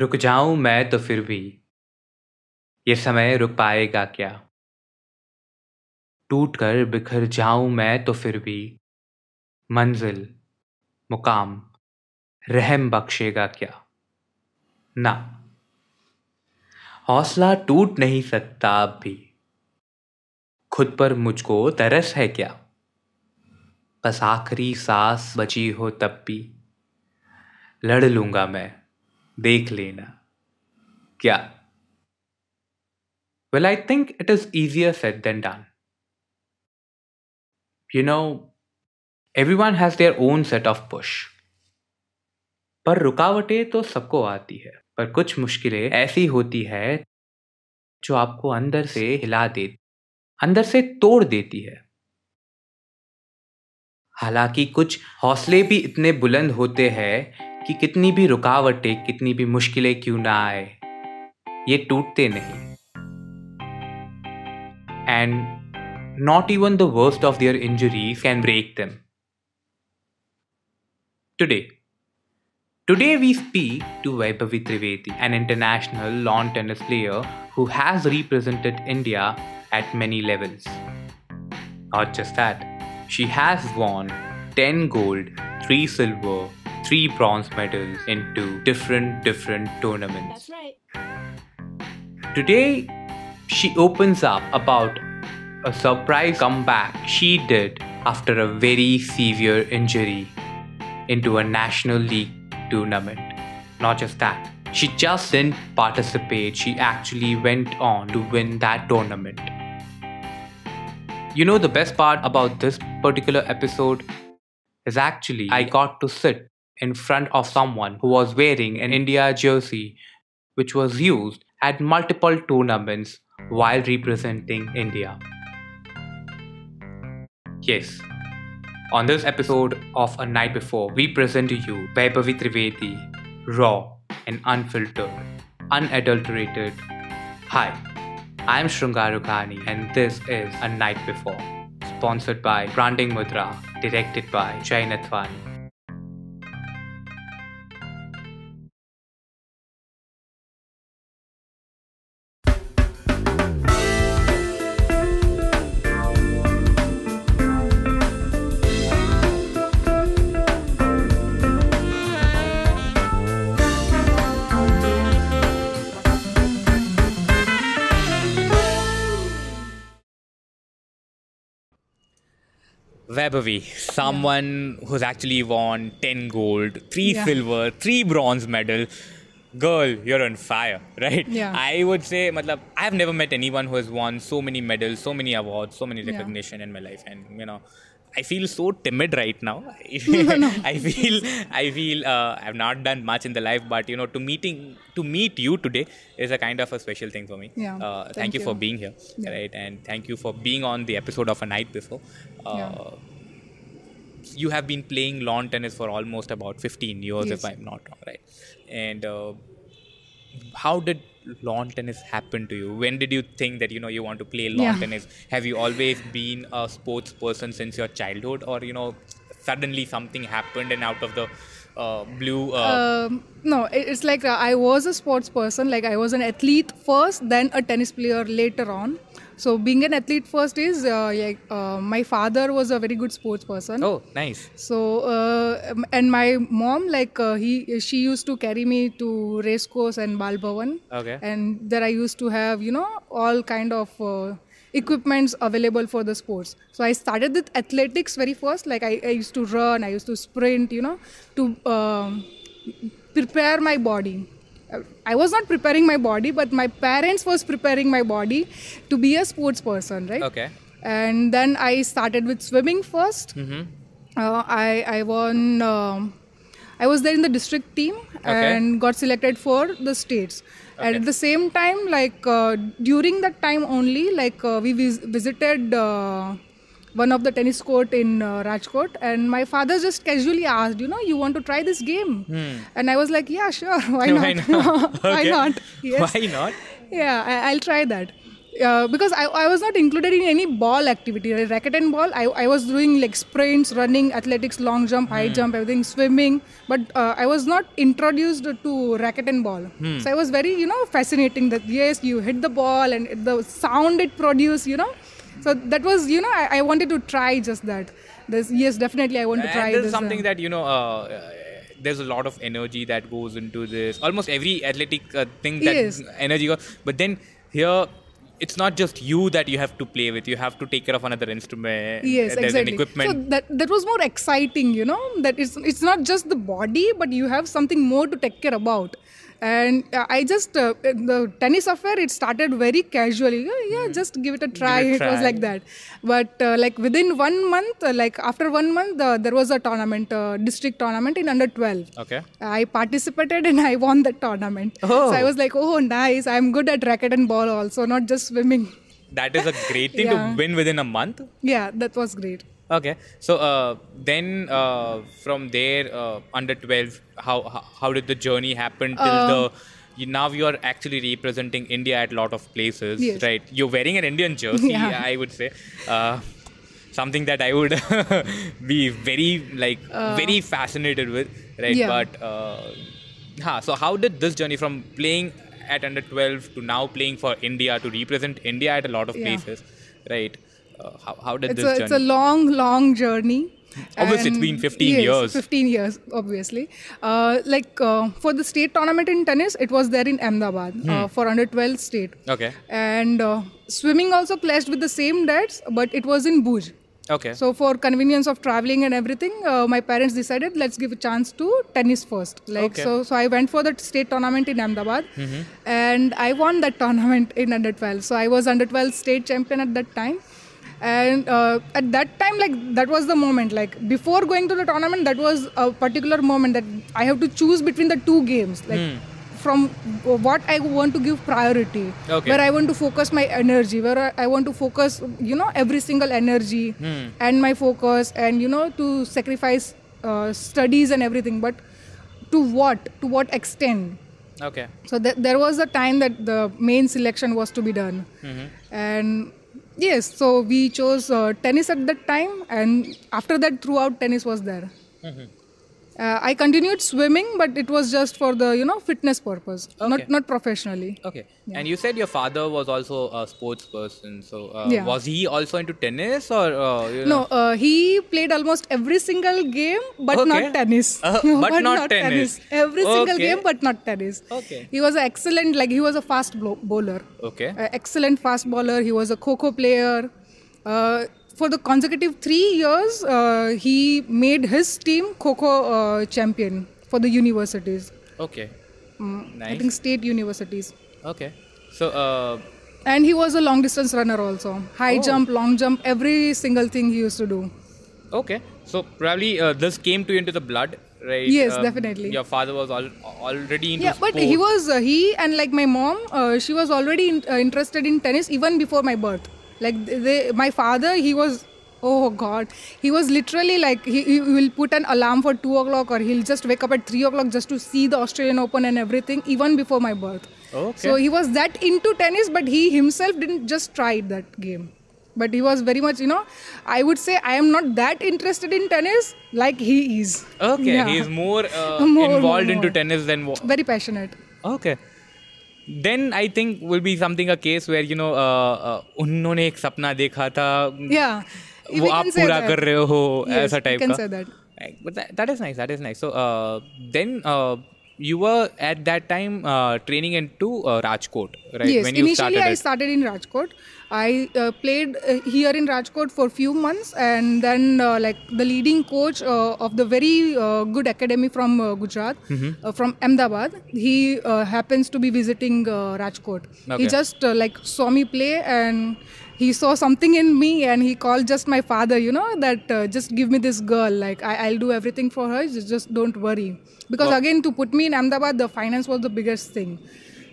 रुक जाऊँ मैं तो फिर भी। ये समय रुक पाएगा क्या? टूट कर बिखर जाऊँ मैं तो फिर भी। मंजिल, मुकाम, रहम बख्शेगा क्या? ना। हौसला टूट नहीं सकता अब भी। खुद पर मुझको तरस है क्या? बस आखिरी सांस बची हो तब भी। लड़ लूँगा मैं। देख लेना क्या Well, I think it is easier said than done. You know, everyone has their own set of push. पर रुकावटें तो सबको आती है पर कुछ मुश्किलें ऐसी होती है जो आपको अंदर से हिला दे अंदर से तोड़ देती है हालाँकि कुछ हौसले भी इतने बुलंद होते हैं कि कितनी भी रुकावटें कितनी भी मुश्किलें क्यों ना आए ये टूटते नहीं and not even the worst of their injuries can break them. Today, Today we speak to Vaibhavi Trivedi, an international lawn tennis player who has represented India at many levels. Not just that, she has won 10 gold, 3 silver, 3 bronze medals into different different tournaments. That's right. Today she opens up about a surprise comeback she did after a very severe injury into a National League tournament. Not just that, she just didn't participate, she actually went on to win that tournament. You know, the best part about this particular episode is actually I got to sit in front of someone who was wearing an India jersey which was used at multiple tournaments while representing India. Yes, on this episode of A Night Before, we present to you Vaibhavi Trivedi, raw and unfiltered, unadulterated. Hi, I'm Shrungar Rughani and this is A Night Before, sponsored by Branding Mudra, directed by Jay Nathwani. Vaibhavi, someone who's actually won 10 gold, 3 Yeah. silver, 3 bronze medal. Girl, you're on fire, right? Yeah. I would say, matlab, I have never met anyone who has won so many medals, so many awards, so many Yeah. recognition in my life. And, you know, I feel so timid right now. no. I feel, I feel, uh, I've not done much in the life, but, you know, to meeting, to meet you today is a kind of a special thing for me. Yeah. Uh, thank, Thank you, for being here, Yeah. right? And thank you for being on the episode of A Night Before. Uh, Yeah. you have been playing lawn tennis for almost about 15 years if i'm not wrong right and uh, how did lawn tennis happen to you when did you think that you know you want to play lawn Yeah. tennis have you always been a sports person since your childhood or you know suddenly something happened and out of the uh, blue uh, Um, no, it's like uh, I was a sports person. Like I was an athlete first, then a tennis player later on. So being an athlete first is uh, like uh, my father was a very good sports person. oh nice So uh, um, and my mom like uh, he she used to carry me to race course and Bal Bhavan. okay and there I used to have you know all kind of uh, equipments available for the sports. So I started with athletics very first. Like I, I used to run, I used to sprint, you know, to um, prepare my body. I was not preparing my body, but my parents was preparing my body to be a sports person, right? okay And then I started with swimming 1st mm-hmm. uh, I I won. Um, I was there in the district team Okay. and got selected for the states. And Okay. at the same time, like uh, during that time only, like uh, we vis- visited uh, one of the tennis court in uh, Rajkot, and my father just casually asked, you know, you want to try this game? And I was like, yeah, sure, why not? Hmm. Why not? why not? Yes. why not Yeah, I, I'll try that. uh, because I, I was not included in any ball activity, like racket and ball. I, I was doing like sprints, running, athletics, long jump, high jump, everything, swimming. But uh, I was not introduced to racket and ball. So I was very, you know, fascinating that yes, you hit the ball and the sound it produced, you know. So that was, you know, I, I wanted to try just that. This, yes, definitely, I want to try this. uh, something that you know uh, uh, there's a lot of energy that goes into this almost every athletic uh, thing that Yes. energy goes but then here it's not just you that you have to play with you have to take care of another instrument yes there's exactly an equipment so that that was more exciting you know that it's it's not just the body but you have something more to take care about and uh, i just uh, the tennis affair it started very casually yeah, yeah just give it a try it a it was like that but uh, like within one month uh, like after one month uh, there was a tournament uh, district tournament in under 12 okay I participated and I won that tournament. Oh. So I was like, oh, nice. I'm good at racket and ball also, not just swimming. that is a great thing Yeah. to win within a month Yeah, that was great. Okay so uh, then uh, from there uh, under 12 how, how how did the journey happen till Uh, the you, now you are actually representing India at a lot of places, Yes. right? You're wearing an Indian jersey, Yeah. I would say. Uh, something that I would be very like very fascinated with, right? Uh, Yeah. But uh, huh, so how did this journey from playing at under 12 to now playing for India to represent India at a lot of Yeah. places, right? Uh, how, how did It's this a, journey? it's a long, long journey. Obviously, it's And been 15 yes, years. 15 years, obviously. Uh, like uh, for the state tournament in tennis, it was there in Ahmedabad Hmm. uh, for under 12 state. okay, And uh, swimming also clashed with the same dates, but it was in Bhuj. okay, So for convenience of traveling and everything, uh, my parents decided let's give a chance to tennis first. Like Okay. so, so I went for the state tournament in Ahmedabad, and I won that tournament in under 12. So I was under 12 state champion at that time. And uh, at that time, like that was the moment. Like before going to the tournament, that was a particular moment that I have to choose between the two games. Like from what I want to give priority, Okay. where I want to focus my energy, where I- want to focus, you know, every single energy and my focus, and you know, to sacrifice uh, studies and everything. But to what? To what extent? okay. So th- there was a time that the main selection was to be done, and yes, so we chose uh, tennis at that time, and after that, throughout tennis was there. Uh, I continued swimming, but it was just for the you know fitness purpose, Okay. not not professionally. Okay. And you said your father was also a sports person. So uh, Yeah. was he also into tennis or uh, you No, know? uh, he played almost every single game, but Okay. not tennis. Uh, but not tennis. Every single Okay. game, but not tennis. Okay. He was an excellent, like he was a fast bowler. Okay. Uh, excellent fast bowler. He was a Kho-Kho player. For the consecutive three years, uh, he made his team Kho-Kho uh, champion for the universities. Okay. Mm, I think state universities. Okay. So uh, And he was a long distance runner also. High Oh. jump, long jump, every single thing he used to do. okay. So probably uh, this came to you into the blood, right? Yes, Um, definitely. Your father was al- already into yeah but sport. he was uh, he and like my mom uh, she was already in, uh, interested in tennis even before my birth like they, my father he was oh god he was literally like he, he will put an alarm for 2 o'clock or he'll just wake up at 3 o'clock just to see the australian open and everything even before my birth Okay. so he was that into tennis but he himself didn't just try that game but he was very much you know i would say i am not that interested in tennis like he is Okay. Yeah. is more, uh, More, more, involved into tennis than. Wa- very passionate Okay. Then I think will be something a case where you know उन्होंने एक सपना देखा था yeah, वो आप पूरा कर रहे हो ऐसा टाइप का that is nice that is nice so then you were at that time uh, training into uh, Rajkot, right? Yes, when you initially started I it. started in Rajkot. I uh, played uh, here in Rajkot for few months, and then uh, like the leading coach uh, of the very uh, good academy from uh, Gujarat, Mm-hmm. uh, from Ahmedabad, he uh, happens to be visiting uh, Rajkot. Okay. He just uh, like saw me play and. He saw something in me and he called just my father, you know, that uh, just give me this girl. Like, I, I'll do everything for her. Just, just don't worry. Because Wow. again, to put me in Ahmedabad, the finance was the biggest thing.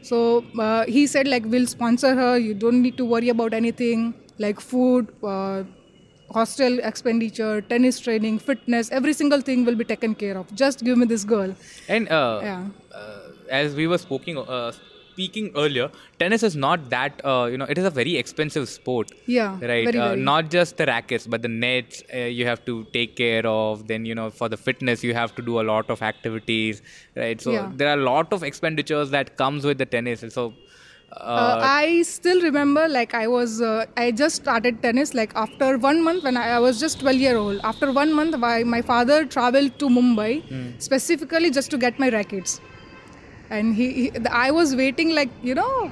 So uh, he said like we'll sponsor her. You don't need to worry about anything like food, uh, hostel expenditure, tennis training, fitness. Every single thing will be taken care of. Just give me this girl. and uh, Yeah. uh, as we were speaking uh, speaking earlier, tennis is not that uh, you know it is a very expensive sport. Yeah, Right. very, uh, very. Not just the rackets, but the nets uh, you have to take care of. Then you know for the fitness you have to do a lot of activities. Right. So Yeah. there are a lot of expenditures that comes with the tennis. So. Uh, I still remember, like I was, uh, I just started tennis. Like after one month, when I, I was just 12 year old. After one month, my, my father traveled to Mumbai specifically just to get my rackets, and he, he, I was waiting like you know,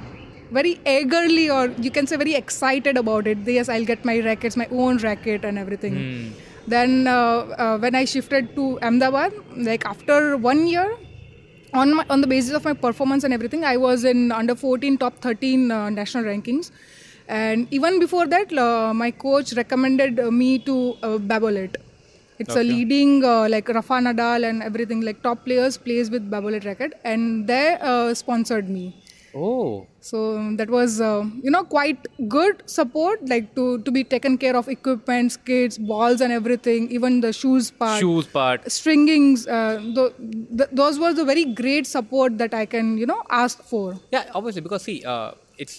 very eagerly, or you can say very excited about it. Yes, I'll get my rackets, my own racket, and everything. Then uh, uh, when I shifted to Ahmedabad, like after one year, on my on the basis of my performance and everything i was in under 14 top 13 uh, national rankings and even before that uh, my coach recommended uh, me to uh, Babolat it's a leading uh, like rafa nadal and everything like top players plays with Babolat racket and they uh, sponsored me oh. so that was uh, you know quite good support like to to be taken care of equipments kits balls and everything even the shoes part Shoes part. stringings uh, th- th- those were the very great support that i can you know ask for Yeah, obviously, because see, uh, it's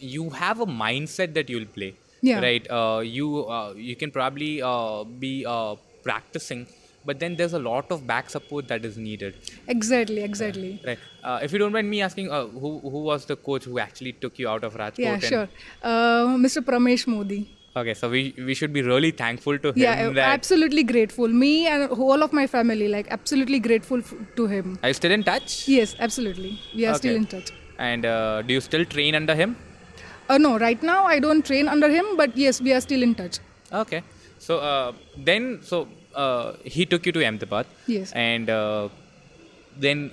you have a mindset that you'll play. Yeah. Right. Uh, you uh, you can probably uh, be uh, practicing, but then there's a lot of back support that is needed. exactly exactly Right. Uh, if you don't mind me asking, uh, who who was the coach who actually took you out of Rajkot? yeah sure mr pramesh modi Okay, so we we should be really thankful to him. yeah absolutely grateful me and whole of my family like absolutely grateful f- to him Are you still in touch? yes absolutely we are still in touch And uh, do you still train under him? Uh, no right now i don't train under him but yes we are still in touch Okay. So uh, then, so uh, he took you to Ahmedabad. Yes. And uh, then,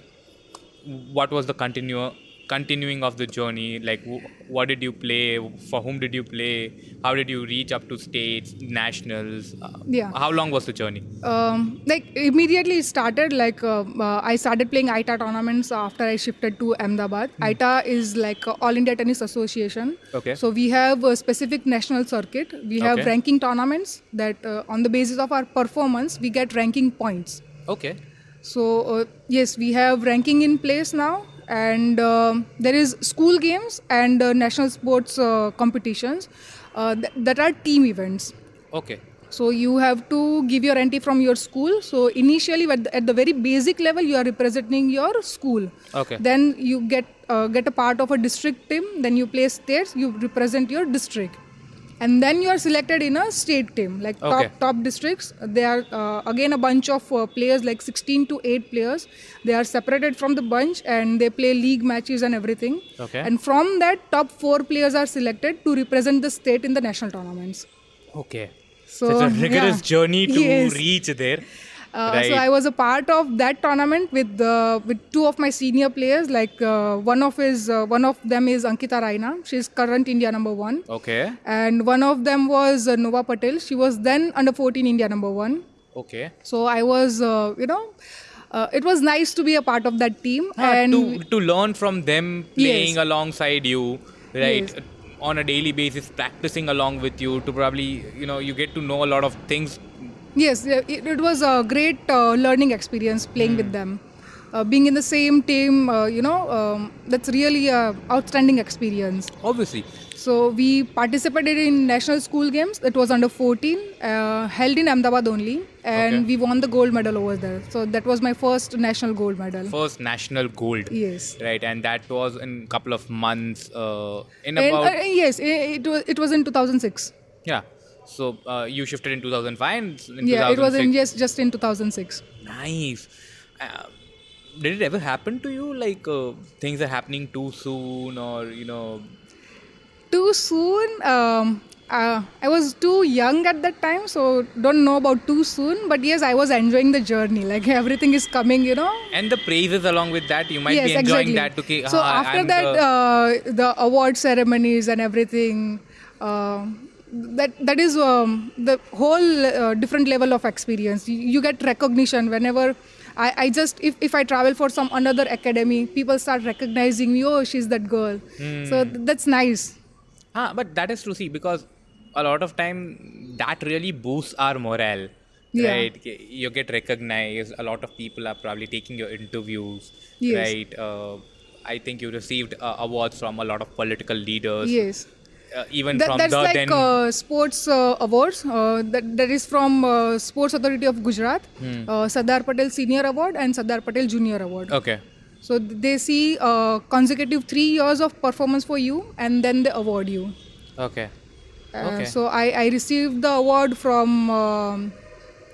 what was the continue continuing of the journey? Like, w- what did you play? For whom did you play? How did you reach up to states, nationals? Uh, Yeah. How long was the journey? um, like immediately started like uh, uh, i started playing ita tournaments after i shifted to ahmedabad ita is like all india tennis association Okay. so we have a specific national circuit we have Okay. ranking tournaments that uh, on the basis of our performance we get ranking points Okay. so uh, yes we have ranking in place now and um there is school games and uh, national sports uh, competitions uh, th- that are team events Okay. so you have to give your entry from your school. So initially, at the, at the very basic level, you are representing your school. Okay. Then you get uh, get a part of a district team. Then you play states. You represent your district, and then you are selected in a state team, like Okay. top top districts. They are uh, again a bunch of uh, players, like 16 to 8 players. They are separated from the bunch and they play league matches and everything. Okay. And from that, top four players are selected to represent the state in the national tournaments. Okay. So, it's a rigorous yeah. journey to Yes. reach there. Uh, right. So I was a part of that tournament with uh, with two of my senior players. Like uh, one of his uh, one of them is Ankita Raina. She's current India number one, okay. and one of them was uh, Nova Patel. She was then under 14 India number one. Okay. So I was, uh, you know, uh, it was nice to be a part of that team. Ah, and to to learn from them playing Yes. alongside you right Yes. on a daily basis practicing along with you to probably you know you get to know a lot of things Yes, it, it was a great uh, learning experience playing with them. Uh, being in the same team, uh, you know, um, that's really a outstanding experience. obviously So we participated in national school games. It was under 14, uh, held in Ahmedabad only, and Okay. we won the gold medal over there. So that was my first national gold medal. first national gold Yes. right and that was in a couple of months uh, in And, about uh, yes, it, it was it was in 2006. yeah so uh, you shifted in 2005 and in Yeah, it was in 2006 yes, just in 2006. nice uh, did it ever happen to you like uh, things are happening too soon or you know Too soon. Um, uh, I was too young at that time, so don't know about too soon. But yes, I was enjoying the journey. Like everything is coming, you know. and the praises along with that you might yes, be enjoying exactly. that ki- so ah, after that, the- uh, the award ceremonies and everything. Uh, that that is um, the whole uh, different level of experience. You, you get recognition whenever. I, I just if, if I travel for some another academy, people start recognizing me. Oh, she's that girl. Hmm. So th- that's nice. Ah, but that is true. See, because a lot of time that really boosts our morale. Yeah. Right, you get recognized. A lot of people are probably taking your interviews. Yes. Right, uh, I think you received uh, awards from a lot of political leaders. Yes. Uh, even That, from that's the like then. uh, sports uh, awards. Uh, that, that is from uh, Sports Authority of Gujarat, uh, Sardar Patel Senior Award and Sardar Patel Junior Award. okay. So they see uh, consecutive three years of performance for you, and then they award you. Okay. Uh, Okay. So I, I received the award from um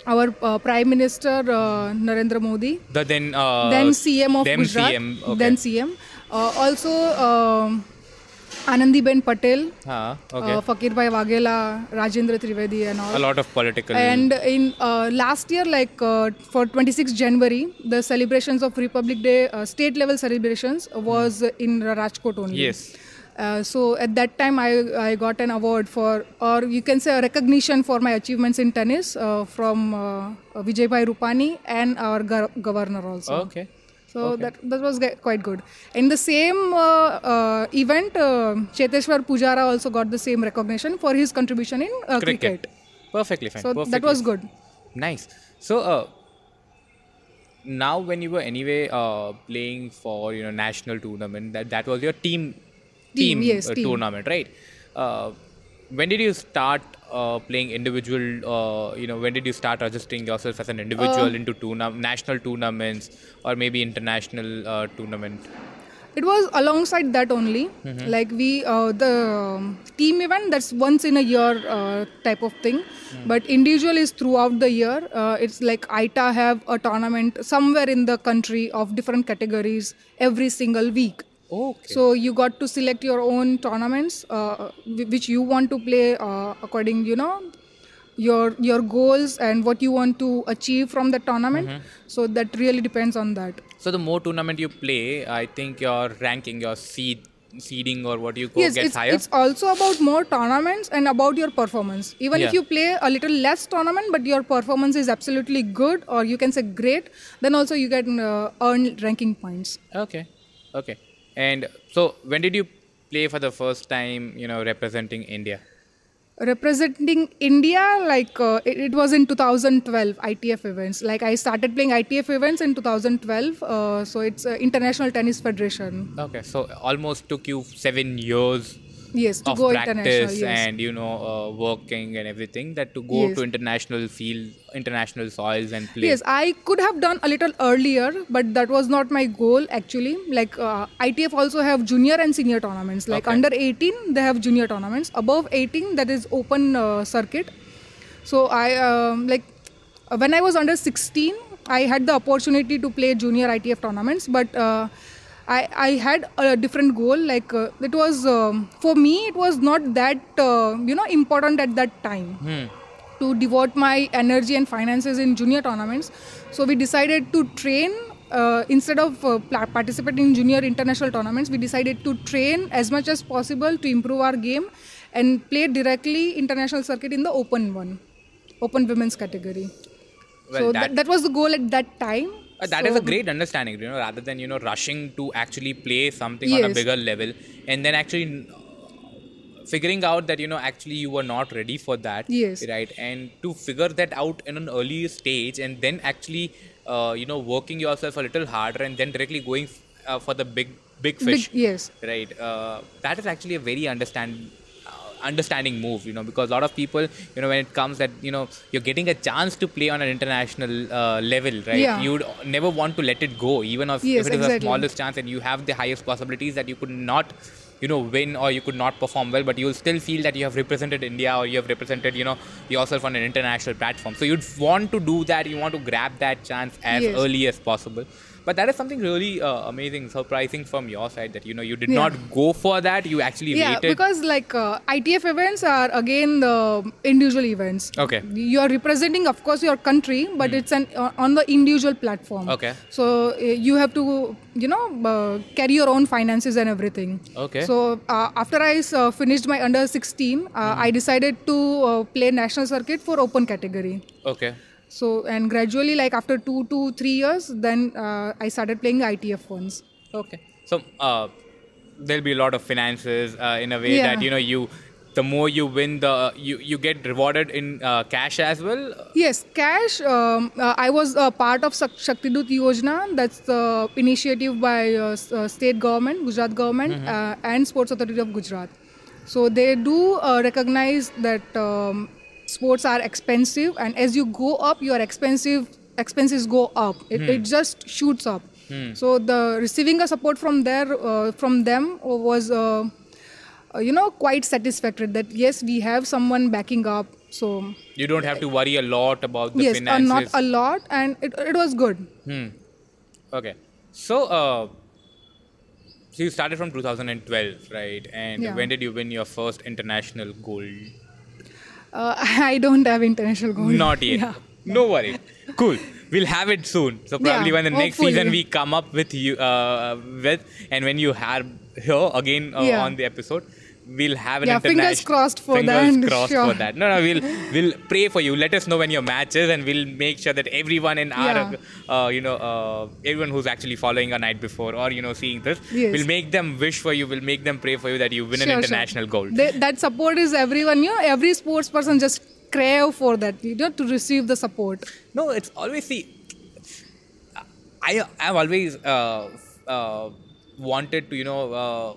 our uh, Prime Minister uh, Narendra Modi, The then. Uh, then CM of Gujarat, CM. Okay. then CM. Uh, also um, Anandiben Patel, Huh, okay. uh, Fakir Bhai Waghela, Rajendra Trivedi, and all. a lot of political. And in uh, last year, like uh, for 26 January, the celebrations of Republic Day, uh, state level celebrations, was in Rajkot only. Yes. Uh, so at that time, I, I got an award for, or you can say a recognition for my achievements in tennis uh, from uh, Vijay Bhai Rupani and our gov- governor also. Okay. So that that was quite good. In the same uh, uh, event, uh, Cheteshwar Pujara also got the same recognition for his contribution in uh, cricket. Perfectly fine. So perfectly that was good. Nice. So, uh, now when you were anyway uh, playing for you know national tournament, that that was your team Team, yes, uh, team. tournament, right? When did you start uh, playing individual? Uh, you know, when did you start registering yourself as an individual Uh, into tourna- national tournaments or maybe international uh, tournament? It was alongside that only. Mm-hmm. Like we, uh, the um, team event that's once in a year uh, type of thing, Mm. but individual is throughout the year. Uh, it's like ITA have a tournament somewhere in the country of different categories every single week. Okay. So you got to select your own tournaments, uh, which you want to play uh, according, you know, your your goals and what you want to achieve from the tournament. Mm-hmm. So that really depends on that. So the more tournament you play, I think your ranking, your seed, seeding or what you call yes, gets it's, higher. it's also about more tournaments and about your performance. Even if you play a little less tournament, but your performance is absolutely good, or you can say great, then also you can uh, earn ranking points. Okay. Okay. And so when did you play for the first time, you know, representing India? representing India, like uh, it, it was in 2012 ITF events. Like I started playing ITF events in 2012, uh, so it's uh, International Tennis Federation. Okay. So almost took you seven years Yes, to of go international. practice Yes. and you know uh, working and everything that to go Yes. to international field, international soils and play. Yes, I could have done a little earlier, but that was not my goal actually. Like uh, ITF also have junior and senior tournaments. Like Okay. under 18, they have junior tournaments. Above 18, that is open uh, circuit. So I um, like when I was under 16, I had the opportunity to play junior ITF tournaments, but uh, I, I had a different goal. Like uh, it was um, for me, it was not that uh, you know important at that time Hmm. to devote my energy and finances in junior tournaments. So we decided to train uh, instead of uh, participating in junior international tournaments. We decided to train as much as possible to improve our game and play directly international circuit in the open one, open women's category. Well, so that- that, that was the goal at that time. Uh, that is So- a great understanding, you know, rather than you know rushing to actually play something on a bigger level and then actually uh, figuring out that you know actually you were not ready for that, Yes. right? And to figure that out in an early stage and then actually uh, you know working yourself a little harder and then directly going uh, for the big big fish, Big, yes. right? Uh, that is actually a very understand understanding move you know because a lot of people you know when it comes that you know you're getting a chance to play on an international uh, level right Yeah. you'd never want to let it go even if, Yes, if it is exactly. the smallest chance and you have the highest possibilities that you could not you know win or you could not perform well but you'll still feel that you have represented india or you have represented you know yourself on an international platform so you'd want to do that you want to grab that chance as Yes. early as possible but that is something really uh, amazing surprising from your side that you know you did Yeah. not go for that you actually Yeah, waited because like uh, ITF events are again the individual events. Okay. You are representing, of course, your country, but it's an uh, on the individual platform. Okay. So uh, you have to, you know, uh, carry your own finances and everything. Okay. So uh, after I uh, finished my under 16, uh, I decided to uh, play national circuit for open category. okay So and gradually, like after two to three years, then uh, I started playing ITF ones. Okay. So uh, there'll be a lot of finances uh, in a way Yeah. that you know you the more you win, the you, you get rewarded in uh, cash as well. Yes, cash. Um, uh, I was a part of Shak- Shaktidut Yojana. That's the initiative by uh, uh, state government, Gujarat government, uh, and Sports Authority of Gujarat. So they do uh, recognize that um, sports are expensive, and as you go up, your expensive expenses go up. It, it just shoots up. So the receiving a support from there uh, from them was. Uh, uh, you know quite satisfactory that yes we have someone backing up so You don't have to worry a lot about the yes uh, not a lot and it, it was good Hmm. Okay. So, uh, so you started from 2012, right? And Yeah. when did you win your first international gold? Uh, i don't have international goal Not yet. yeah. No worry. Cool. We'll have it soon. So probably Yeah, when the next season we come up with you uh, with, and when you have here again uh, Yeah. on the episode, we'll have an Yeah, fingers crossed for fingers that, crossed sure. for that. No, no, we'll we'll pray for you. Let us know when your match is, and we'll make sure that everyone in our, Yeah. uh, you know, uh, everyone who's actually following a night before or you know seeing this, Yes. we'll make them wish for you. We'll make them pray for you that you win Sure, an sure. international gold. They, that support is everyone you know every sports person just crave for that you know to receive the support No, it's always see. I I've always uh, uh, wanted to you know uh,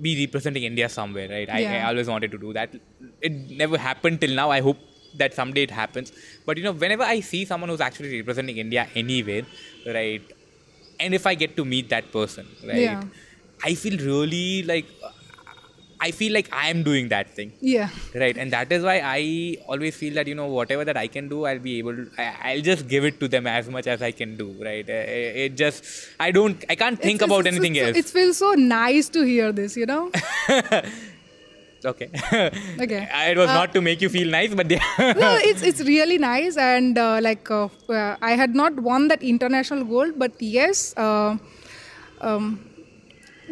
be representing India somewhere, right? I, I always wanted to do that. It never happened till now. I hope that someday it happens. But you know, whenever I see someone who's actually representing India anywhere, right, and if I get to meet that person, right, Yeah. I feel really like I feel like I am doing that thing. Yeah. Right and that is why i always feel that you know whatever that i can do i'll be able to I, i'll just give it to them as much as i can do right? Uh, it just i don't i can't think It's- about it's- anything it's- else. it feels so nice to hear this you know? Okay. Okay. it was Uh, not to make you feel nice but yeah. No, it's it's really nice, and uh, like uh, uh, I had not won that international gold, but yes, uh, um,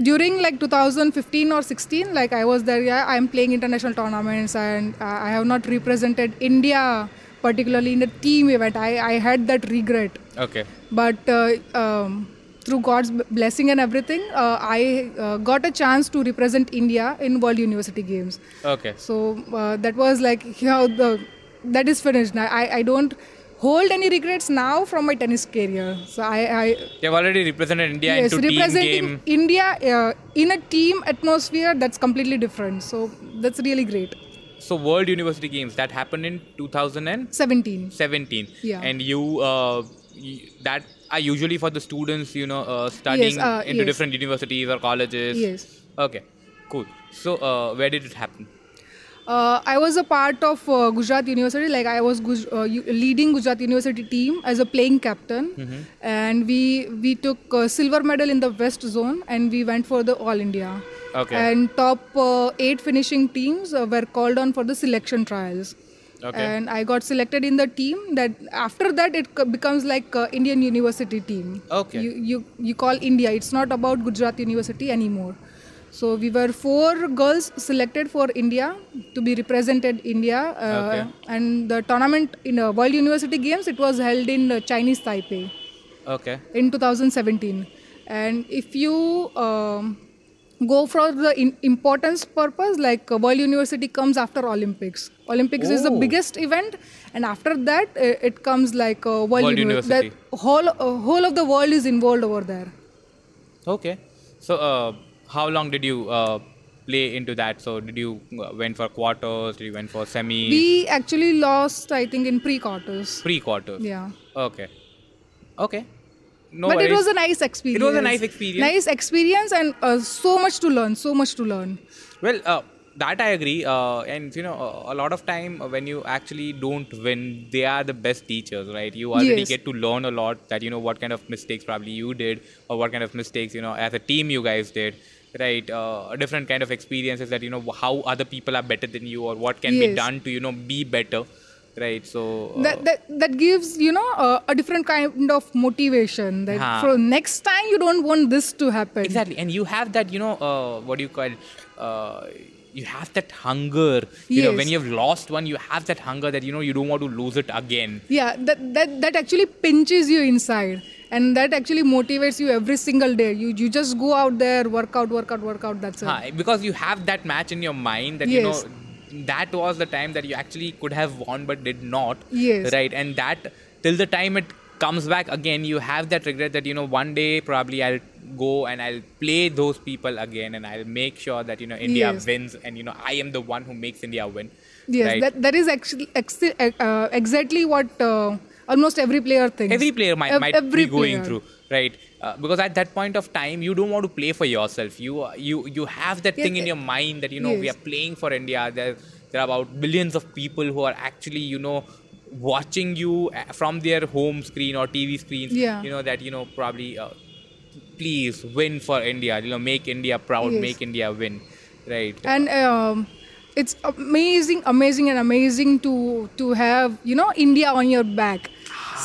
during like 2015 or 16, like I was there. Yeah, I'm playing international tournaments, and uh, I have not represented India particularly in the team event. I I had that regret, okay but uh, um, through God's blessing and everything, uh, I uh, got a chance to represent India in World University Games. okay So uh, that was like you know the that is finished. Now I I don't hold any regrets now from my tennis career. So I I you've already represented india yes into team representing India uh, in a team atmosphere that's completely different. So that's really great. so world university games that happened in 2017 Seventeen. Yeah. and you uh, that are usually for the students you know uh, studying uh, into yes. different universities or colleges Yes. okay cool so uh, where did it happen Uh, I was a part of uh, Gujarat University. Like I was Guj- uh, leading Gujarat University team as a playing captain, and we we took uh, silver medal in the West Zone, and we went for the All India. Okay. And top uh, eight finishing teams uh, were called on for the selection trials. Okay. And I got selected in the team. That after that it becomes like uh, Indian University team. Okay. You you you call India. It's not about Gujarat University anymore. So we were four girls selected for India to be represented India, uh, Okay. and the tournament in uh, World University Games it was held in uh, Chinese Taipei okay in 2017. And if you um, go for the in- importance purpose, like uh, World University comes after Olympics. Olympics is the Oh. biggest event, and after that uh, it comes like uh, World, World Uni- University. The whole uh, whole of the world is involved over there. okay so uh, how long did you uh, play into that so did you uh, went for quarters did you went for semi We actually lost, I think, in pre-quarters. pre quarters Yeah. okay okay no but it was a nice experience. It was a nice experience. Nice experience and uh, so much to learn. So much to learn. Well, uh, that I agree. Uh, and you know, a lot of time when you actually don't win, they are the best teachers, right? You already Yes. get to learn a lot that you know what kind of mistakes probably you did, or what kind of mistakes you know as a team you guys did, right? Uh, different kind of experiences that you know how other people are better than you, or what can be done to you know be better, right? So uh, that, that that gives you know uh, a different kind of motivation that Huh. for next time you don't want this to happen Exactly, and you have that, you know, uh, what do you call? Uh, you have that hunger. You know, Yes. when you've lost one, you have that hunger that you know you don't want to lose it again. yeah that, that that actually pinches you inside and that actually motivates you every single day you you just go out there work out work out work out that's it Huh, because you have that match in your mind that you know that was the time that you actually could have won but did not. Yes. Right, and that till the time it comes back again, you have that regret that you know one day probably I'll go and I'll play those people again, and I'll make sure that you know India Yes. wins, and you know I am the one who makes India win. Yes, right? that, that is actually ex- uh, exactly what uh, almost every player thinks. every player might, Ev- might every be going player. through right uh, because at that point of time you don't want to play for yourself you uh, you you have that Yes, thing in eh, your mind that you know we are playing for india there there are about billions of people who are actually you know watching you uh, from their home screen or tv screens Yeah. you know that you know probably uh, please win for india you know make india proud Yes. make india win right and um, it's amazing amazing and amazing to to have you know india on your back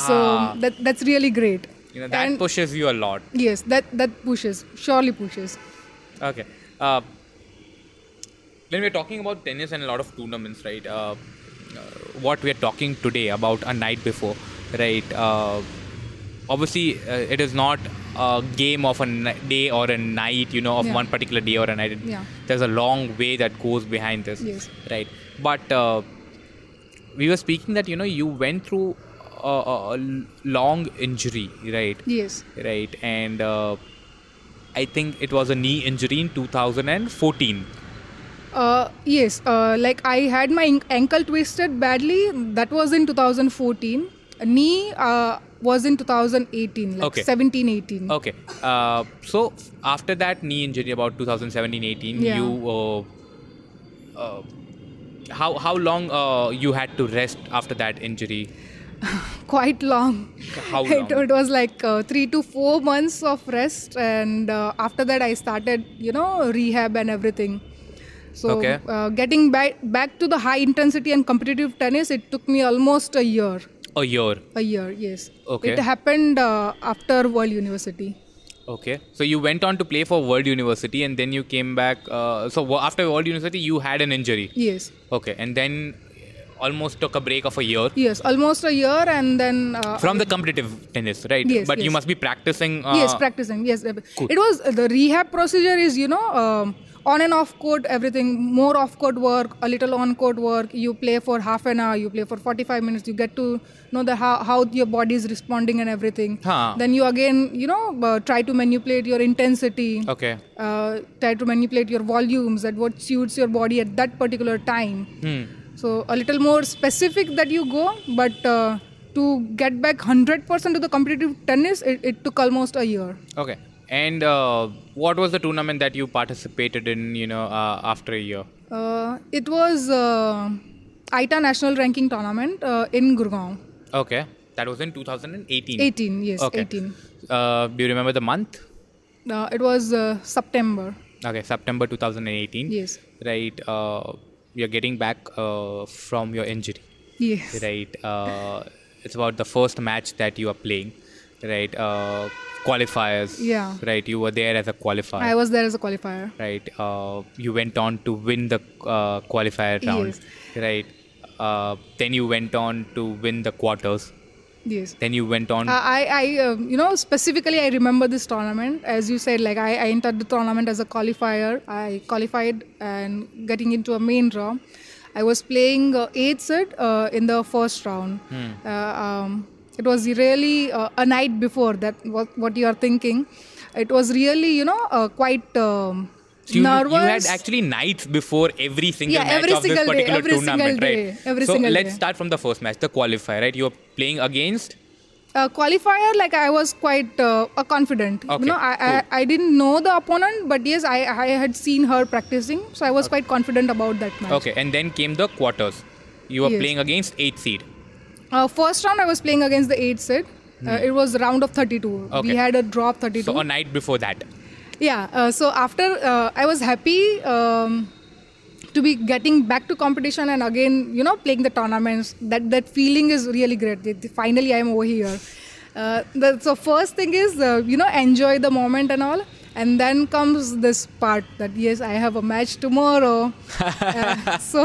so Ah. that that's really great you know that and pushes you a lot yes that that pushes surely pushes Okay. Uh, when we're talking about tennis and a lot of tournaments, right? Uh, uh, what we're talking today about a night before, right? Uh, obviously, uh, it is not a game of a day or a night, you know, of Yeah. one particular day or a night. Yeah. There's a long way that goes behind this, Yes. right? But uh, we were speaking that you know you went through a, a long injury, right? yes right and uh, i think it was a knee injury in 2014 uh, yes uh, like i had my ankle twisted badly that was in 2014 knee uh, was in 2018 like Okay. 17 18 okay uh, so after that knee injury about 2017 18 Yeah. you uh, uh, how how long uh, you had to rest after that injury quite long. How It, long? it was like uh, three to four months of rest, and uh, after that, I started, you know, rehab and everything. So, Okay. uh, getting back back to the high intensity and competitive tennis, it took me almost a year. a year A year, yes. Okay. It happened uh, after World University. okay so you went on to play for world university and then you came back uh, so after world university you had an injury Yes. okay and then almost took a break of a year Yes, almost a year, and then uh, from the competitive tennis right Yes, but you must be practicing uh, yes, practicing. Yes, cool. it was the rehab procedure is you know um, on and off court everything more off court work, a little on court work. You play for half an hour, you play for forty five minutes. You get to know the how, how your body is responding and everything. Huh. Then you again you know uh, try to manipulate your intensity. okay Uh, try to manipulate your volumes at what suits your body at that particular time. hmm. So a little more specific that you go, but uh, to get back 100% to the competitive tennis, it, it took almost a year. Okay. And uh, what was the tournament that you participated in, you know, uh, after a year? Uh, it was uh, ITA National Ranking Tournament uh, in Gurgaon. Okay. That was in 2018. 18, yes, Okay. 18. Uh, do you remember the month? Uh, it was uh, September. Okay, September 2018. Yes. Right. You're getting back uh, from your injury. Yes. Right. Uh, it's about the first match that you are playing. Right. Uh, qualifiers. Yeah. Right. You were there as a qualifier. I was there as a qualifier. right uh, you went on to win the uh, qualifier round Yes. right uh, then you went on to win the quarters Yes. then you went on Uh, I, I uh, you know, specifically, I remember this tournament. As you said, like I, I entered the tournament as a qualifier. I qualified and getting into a main draw. I was playing uh, eighth seed uh, in the first round. Uh, um, it was really uh, a night before that. What, what you are thinking? It was really, you know, uh, quite um, So you, you had actually nights before every single Yeah, match every of this single day, particular every single tournament, day, right? every so let's day. start from the first match, the qualifier, right? You were playing against. uh, qualifier like i was quite uh, confident Okay, you know I, cool. I i didn't know the opponent but yes i i had seen her practicing so i was quite confident about that match Okay, and then came the quarters. You were Yes. playing against eighth seed. uh, first round i was playing against the 8th seed uh, it was round of 32 Hmm. Okay. we had a draw of 32 So a night before that. Yeah uh, so after uh, i was happy um, to be getting back to competition and again you know playing the tournaments. That that feeling is really great. Finally i am over here. Uh, the, so first thing is uh, you know enjoy the moment and all and then comes this part that yes i have a match tomorrow Uh, so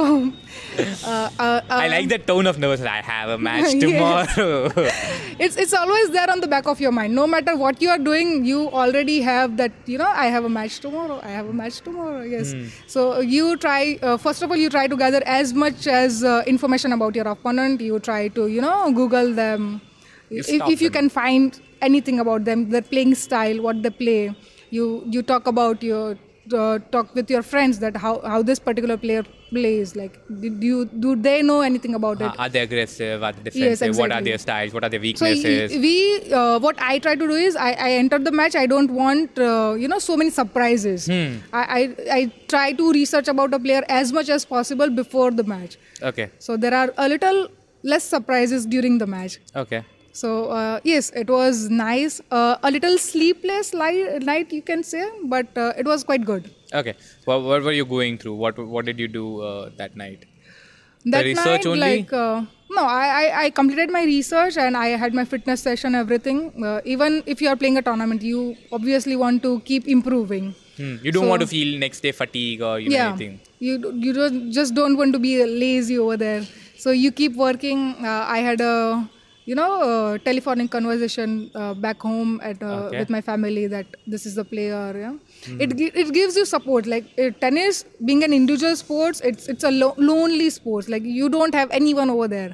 uh, uh, I like that tone of nervous. I have a match tomorrow. it's it's always there on the back of your mind no matter what you are doing you already have that you know i have a match tomorrow i have a match tomorrow yes Hmm. so you try uh, first of all you try to gather as much as uh, information about your opponent you try to you know google them You if, if you them. can find anything about them their playing style what they play you you talk about your uh, talk with your friends that how how this particular player plays like did you do they know anything about it are they aggressive? Are they defensive? yes, exactly. What are their styles? What are their weaknesses so we, uh, what I try to do is I, I enter the match. I don't want uh, you know so many surprises. Hmm. I, I I try to research about a player as much as possible before the match. okay. So there are a little less surprises during the match. Okay. So uh, yes, it was nice. Uh, a little sleepless li- night you can say, but uh, it was quite good. Okay. What, what were you going through? What What did you do uh, that night? that research night, only? like uh, no I, I i completed my research and i had my fitness session everything uh, even if you are playing a tournament you obviously want to keep improving Hmm. You don't So- want to feel next day fatigue or you know yeah anything. you you don't just don't want to be lazy over there so you keep working uh, i had a you know uh, telephonic conversation uh, back home at uh, Okay. with my family that this is the player yeah it gi- it gives you support like uh, tennis being an individual sports it's it's a lo- lonely sport. like you don't have anyone over there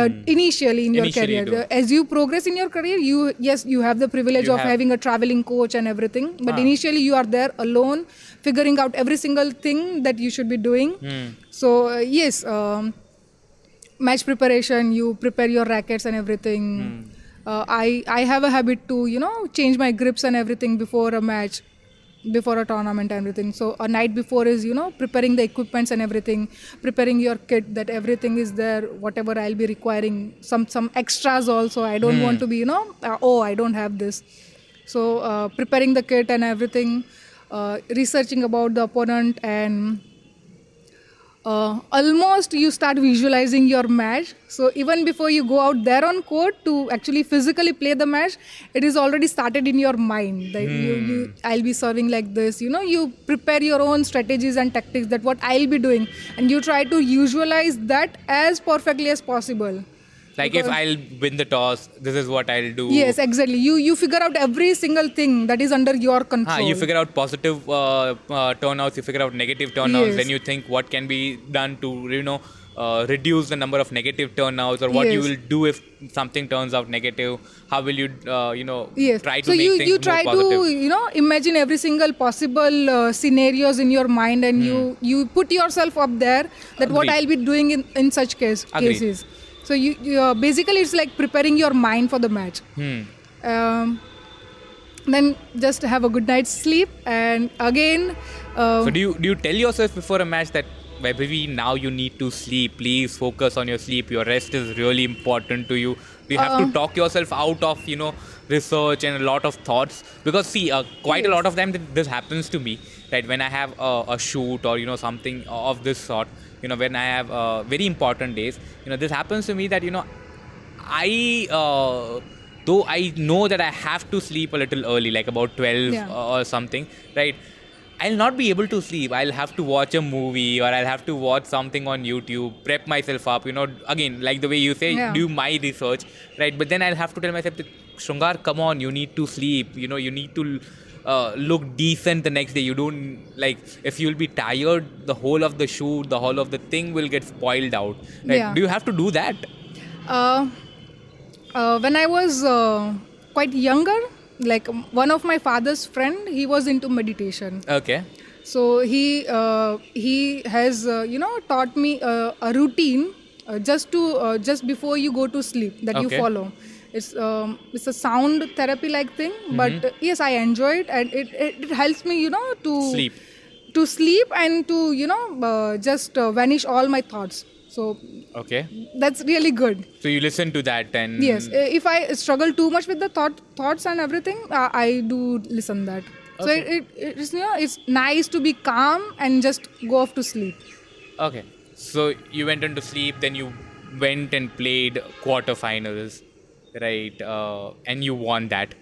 uh, initially in your Initially career don't. as you progress in your career you yes you have the privilege You of have- having a traveling coach and everything but Ah. initially you are there alone figuring out every single thing that you should be doing Hmm. so uh, yes um, match preparation you prepare your rackets and everything. Hmm. uh, i i have a habit to you know change my grips and everything before a match before a tournament and everything. So a night before is you know preparing the equipments and everything preparing your kit that everything is there whatever i'll be requiring some some extras also. I don't want to be you know uh, oh i don't have this. So uh, preparing the kit and everything uh, researching about the opponent and uh, almost you start visualizing your match. So even before you go out there on court to actually physically play the match it is already started in your mind. That you, you i'll be serving like this. You know you prepare your own strategies and tactics that what i'll be doing. And you try to visualize that as perfectly as possible Like if I'll win the toss, this is what I'll do. yes exactly you you figure out every single thing that is under your Ah, control you figure out positive uh, uh, turnouts, you figure out negative turnouts, Yes. then you think what can be done to, you know, uh, reduce the number of negative turnouts or what you will do if something turns out negative. How will you, uh, you know, yes try to so make you things you try more positive. to you know imagine every single possible uh, scenarios in your mind and you you put yourself up there that what Hmm. I'll be doing in in such case Agreed. cases so you, you uh, basically it's like preparing your mind for the match Hmm. um, then just have a good night's sleep and again uh, So do you do you tell yourself before a match that maybe now you need to sleep? Please focus on your sleep. Your rest is really important to you. You have to Uh, talk yourself out of you know research and a lot of thoughts? Because see, uh, quite a lot of time th- this happens to me. Right when I have a, a shoot or you know something of this sort. You know when I have uh, very important days. You know this happens to me that you know I. Uh, Though I know that I have to sleep a little early, like about 12 Yeah. or something, right? I'll not be able to sleep. I'll have to watch a movie or I'll have to watch something on YouTube, prep myself up, you know, again, like the way you say, Yeah. do my research, right? But then I'll have to tell myself, that, Shrungar, come on, you need to sleep, you know, you need to uh, look decent the next day. You don't, like, if you'll be tired, the whole of the shoot, the whole of the thing will get spoiled out, right? Yeah. Do you have to do that? uh, uh, when I was uh, quite younger, like one of my father's friend, he was into meditation. Okay. So he uh, he has uh, you know taught me uh, a routine uh, just to uh, just before you go to sleep that you Okay. follow. It's um, it's a sound therapy like thing, Mm-hmm. but uh, yes, I enjoy it and it, it, it helps me you know to Sleep. to sleep and to you know uh, just uh, vanish all my thoughts. So Okay. that's really good. So you listen to that and. Yes, uh, if I struggle too much with the thought, thoughts and everything, uh, I do listen that. So it, it, it's you know it's nice to be calm and just go off to sleep. Okay. So you went into sleep, then you went and played quarterfinals, right? Uh, and you won that.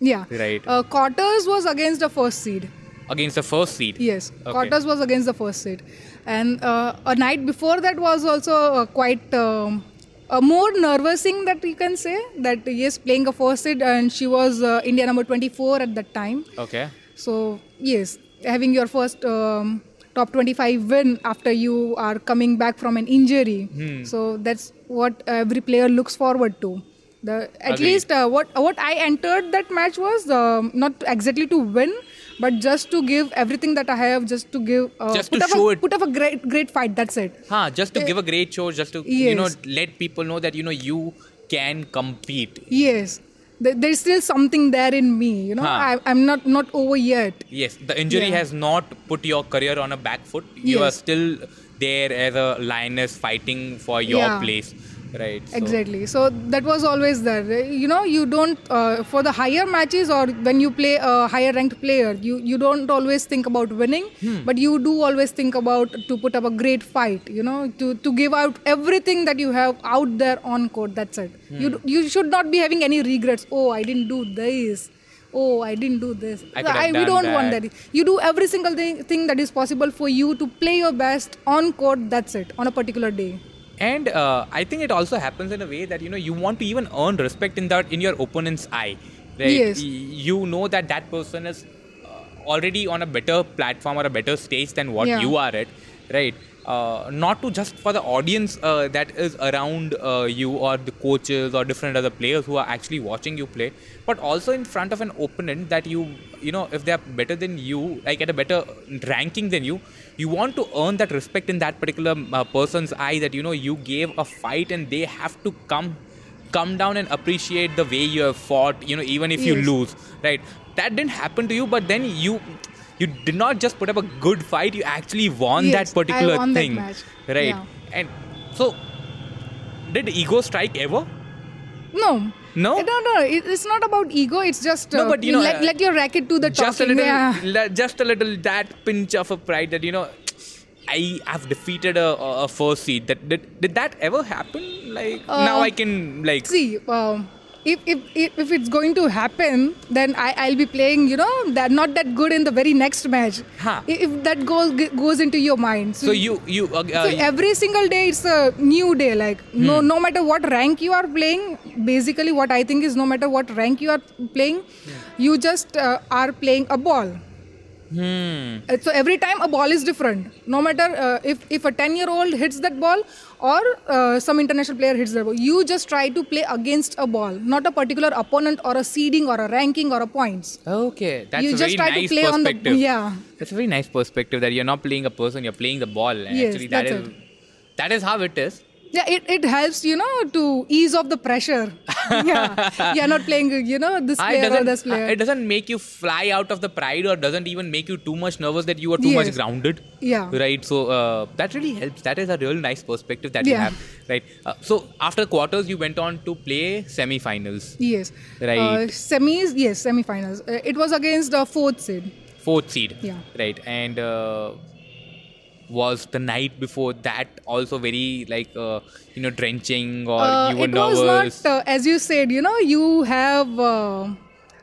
Yeah. Right. Uh, quarters was against the first seed. Against the first seed. Yes. Okay. Quarters was against the first seed, and uh, a night before that was also uh, quite. Um, a more nervous thing that you can say that yes playing a first seed and she was uh, India number 24 at that time Okay. so yes having your first um, top 25 win after you are coming back from an injury Hmm. so that's what every player looks forward to the at Agreed. least uh, what what i entered that match was um, not exactly to win but just to give everything that i have just to give uh, Just put to up show a, it. put up a great great fight that's it Huh, just to give a great show, just to you know let people know that you know you can compete. yes there's still something there in me you know Huh. I, i'm not not over yet Yes, the injury Yeah. has not put your career on a back foot. You are still there as a lioness fighting for your Yeah. place, right? So- exactly. So that was always there. You know you don't uh, for the higher matches or when you play a higher ranked player you you don't always think about winning Hmm. but you do always think about to put up a great fight you know to to give out everything that you have out there on court. That's it. Hmm. you you should not be having any regrets. Oh i didn't do this. Oh i didn't do this. I have we don't want that. that. You do every single thing, thing that is possible for you to play your best on court. That's it on a particular day and uh, I think it also happens in a way that you know you want to even earn respect in that in your opponent's eye. Right? Yes. Y- You know that that person is uh, already on a better platform or a better stage than what Yeah. you are at, right? Uh, not to just for the audience uh, that is around uh, you or the coaches or different other players who are actually watching you play, but also in front of an opponent that you you know if they are better than you, like at a better ranking than you, you want to earn that respect in that particular uh, person's eye that you know you gave a fight and they have to come come down and appreciate the way you have fought you know even if you lose right? That didn't happen to you but then you you did not just put up a good fight you actually won Yes, that particular won that thing match. right Yeah. and so did ego strike ever No. No? No, no. It's not about ego. It's just No, uh, but you know, let, let your racket do the just a little yeah. le- just a little that pinch of a pride that you know i have defeated a, a first seed that did, did that ever happen like now Uh, i can like See, um, if, if, if, it's going to happen, then I, I'll be playing, you know, that not that good in the very next match. Huh. If, that goes goes into your mind. so you you uh, uh, So every single day it's a new day. Like no Hmm. no matter what rank you are playing, basically what I think is no matter what rank you are playing, you just uh, are playing a ball. Hmm. So every time a ball is different. No matter uh, if if a ten year old hits that ball or uh, some international player hits that ball, you just try to play against a ball, not a particular opponent or a seeding or a ranking or a points. Okay, that's You a just very try to nice play on the- perspective. yeah. that's a very nice perspective that you're not playing a person, you're playing the ball. And Yes, actually, that that's is that is how it is. Yeah, it, it helps you know to ease off the pressure. yeah, you're not playing you know this player or this player. it doesn't make you fly out of the pride or doesn't even make you too much nervous that you are too much grounded. Yeah. Right. So uh, that really helps. That is a real nice perspective that you Yeah. have. Right. Uh, so after quarters, you went on to play semi-finals, Yes. Right. Uh, semis, yes, semi-finals. Uh, it was against the fourth seed. fourth seed. Yeah. Right. And uh, was the night before that also very like uh, you know drenching or Uh, you were it nervous? was not, uh, as you said, you know, you have uh,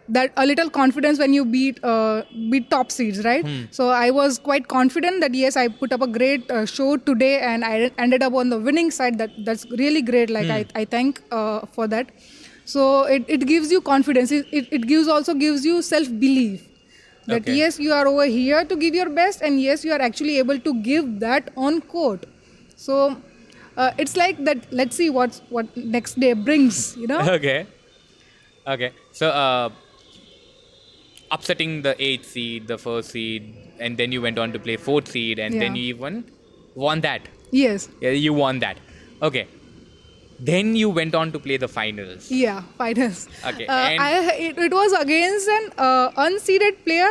that a little confidence when you beat uh, beat top seeds, right? Hmm. So I was quite confident that yes, I put up a great uh, show today, and I ended up on the winning side. That that's really great. Like Hmm. I, I thank uh, for that. So it, it gives you confidence. It, it, it gives also gives you self belief that Okay. yes, you are over here to give your best, and yes, you are actually able to give that on court. So uh, it's like that. Let's see what what next day brings. You know. okay. Okay. So uh, upsetting the eighth seed, the first seed, and then you went on to play fourth seed, and then you even won that. yes. Yeah, you won that. Okay. Then you went on to play the finals. Yeah. Finals. Okay, Uh, and- I, it, it was against an uh, unseeded player.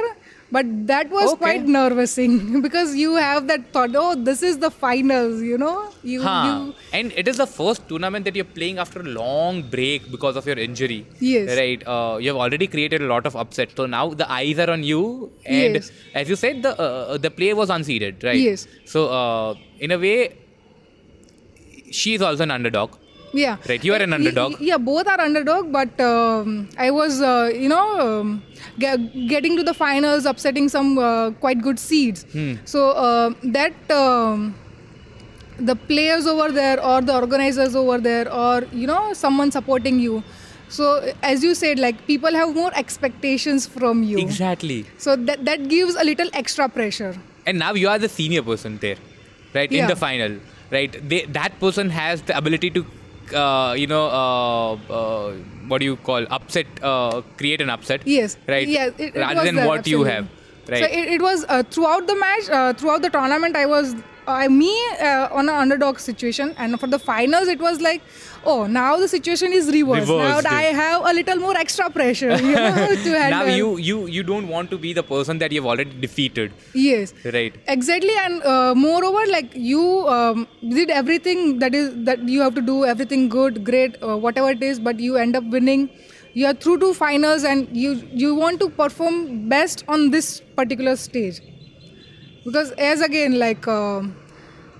But that was Okay. quite nervousing because you have that thought, oh, this is the finals, you know. You, Huh. you And it is the first tournament that you're playing after a long break because of your injury. Yes. Right. Uh, you have already created a lot of upset. So now the eyes are on you. And Yes. as you said, the uh, the player was unseeded, right? Yes. So uh, in a way, she is also an underdog. Yeah. Right, you are an underdog. Yeah, both are underdog, but um, I was, uh, you know, um, ge- getting to the finals, upsetting some uh, quite good seeds. Hmm. So uh, that um, the players over there, or the organizers over there, or you know, someone supporting you. So as you said, like people have more expectations from you. Exactly. So that that gives a little extra pressure. And now you are the senior person there, right? In the final, right? They, that person has the ability to, uh, you know, uh, uh, what do you call upset? Uh, create an upset. Yes. Right. Yes. It, it Rather than what you have. Right. So it, it was uh, throughout the match, uh, throughout the tournament, I was uh, me uh, on an underdog situation, and for the finals, it was like, oh, now the situation is reversed. Reversed. Now I have a little more extra pressure, you know, to handle. now you you you don't want to be the person that you've already defeated. Yes. Right. Exactly, and uh, moreover, like you um, did everything that is that you have to do, everything good, great, uh, whatever it is, but you end up winning. You are through to finals, and you you want to perform best on this particular stage, because as again, like uh,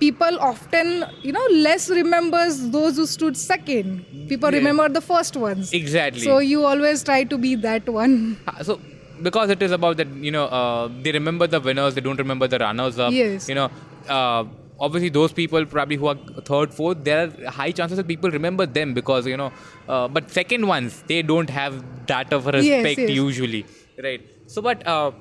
people often, you know, less remembers those who stood second. People Yeah. remember the first ones. Exactly. So you always try to be that one. So because it is about that you know uh, they remember the winners they don't remember the runners up Yes. you know uh, obviously those people probably who are third fourth there are high chances that people remember them because you know uh, but second ones they don't have that of a Yes, respect yes. usually right so but uh,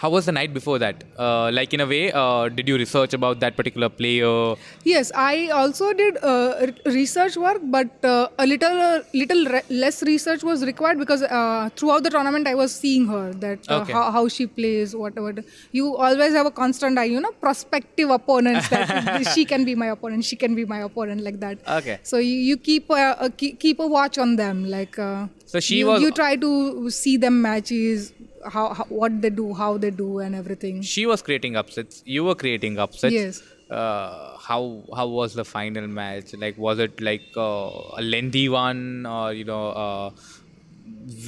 how was the night before that uh, like in a way uh, did you research about that particular player Yes, I also did uh, re- research work, but uh, a little uh, little re- less research was required because uh, throughout the tournament I was seeing her that uh, Okay. how, how she plays, whatever. You always have a constant eye, you know, prospective opponents that she can be my opponent, she can be my opponent, like that. Okay. So you, you keep a, keep, keep a watch on them, like. Uh, So she you, was- You try to see them matches, how, how what they do, how they do, and everything. she was creating upsets. You were creating upsets. Yes. uh, how how was the final match? Like was it like uh, a lengthy one or you know uh,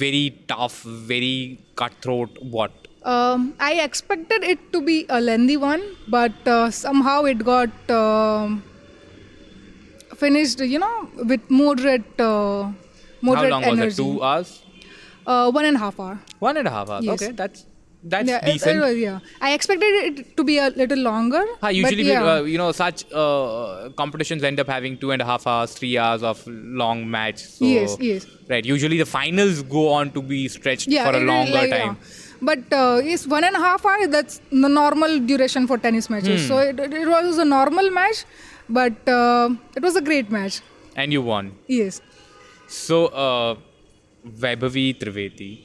very tough very cutthroat? What? Um, I expected it to be a lengthy one, but uh, somehow it got um finished, you know, with moderate, uh, moderate how long energy. was it? Two hours Uh, one and a half hour. one and a half hours Yes. okay that's that's yeah, it- it decent was- yeah. I expected it to be a little longer. Ah, usually, yeah. uh, you know, such uh, competitions end up having two and a half hours, three hours of long match. So, Yes, yes. Right. Usually, the finals go on to be stretched yeah, for a it- it- longer like, time. yeah. But uh, yes, one and a half hour. That's the normal duration for tennis matches. Hmm. So it, it, it was a normal match, but uh, it was a great match. And you won. Yes. So, uh, Vaibhavi Trivedi,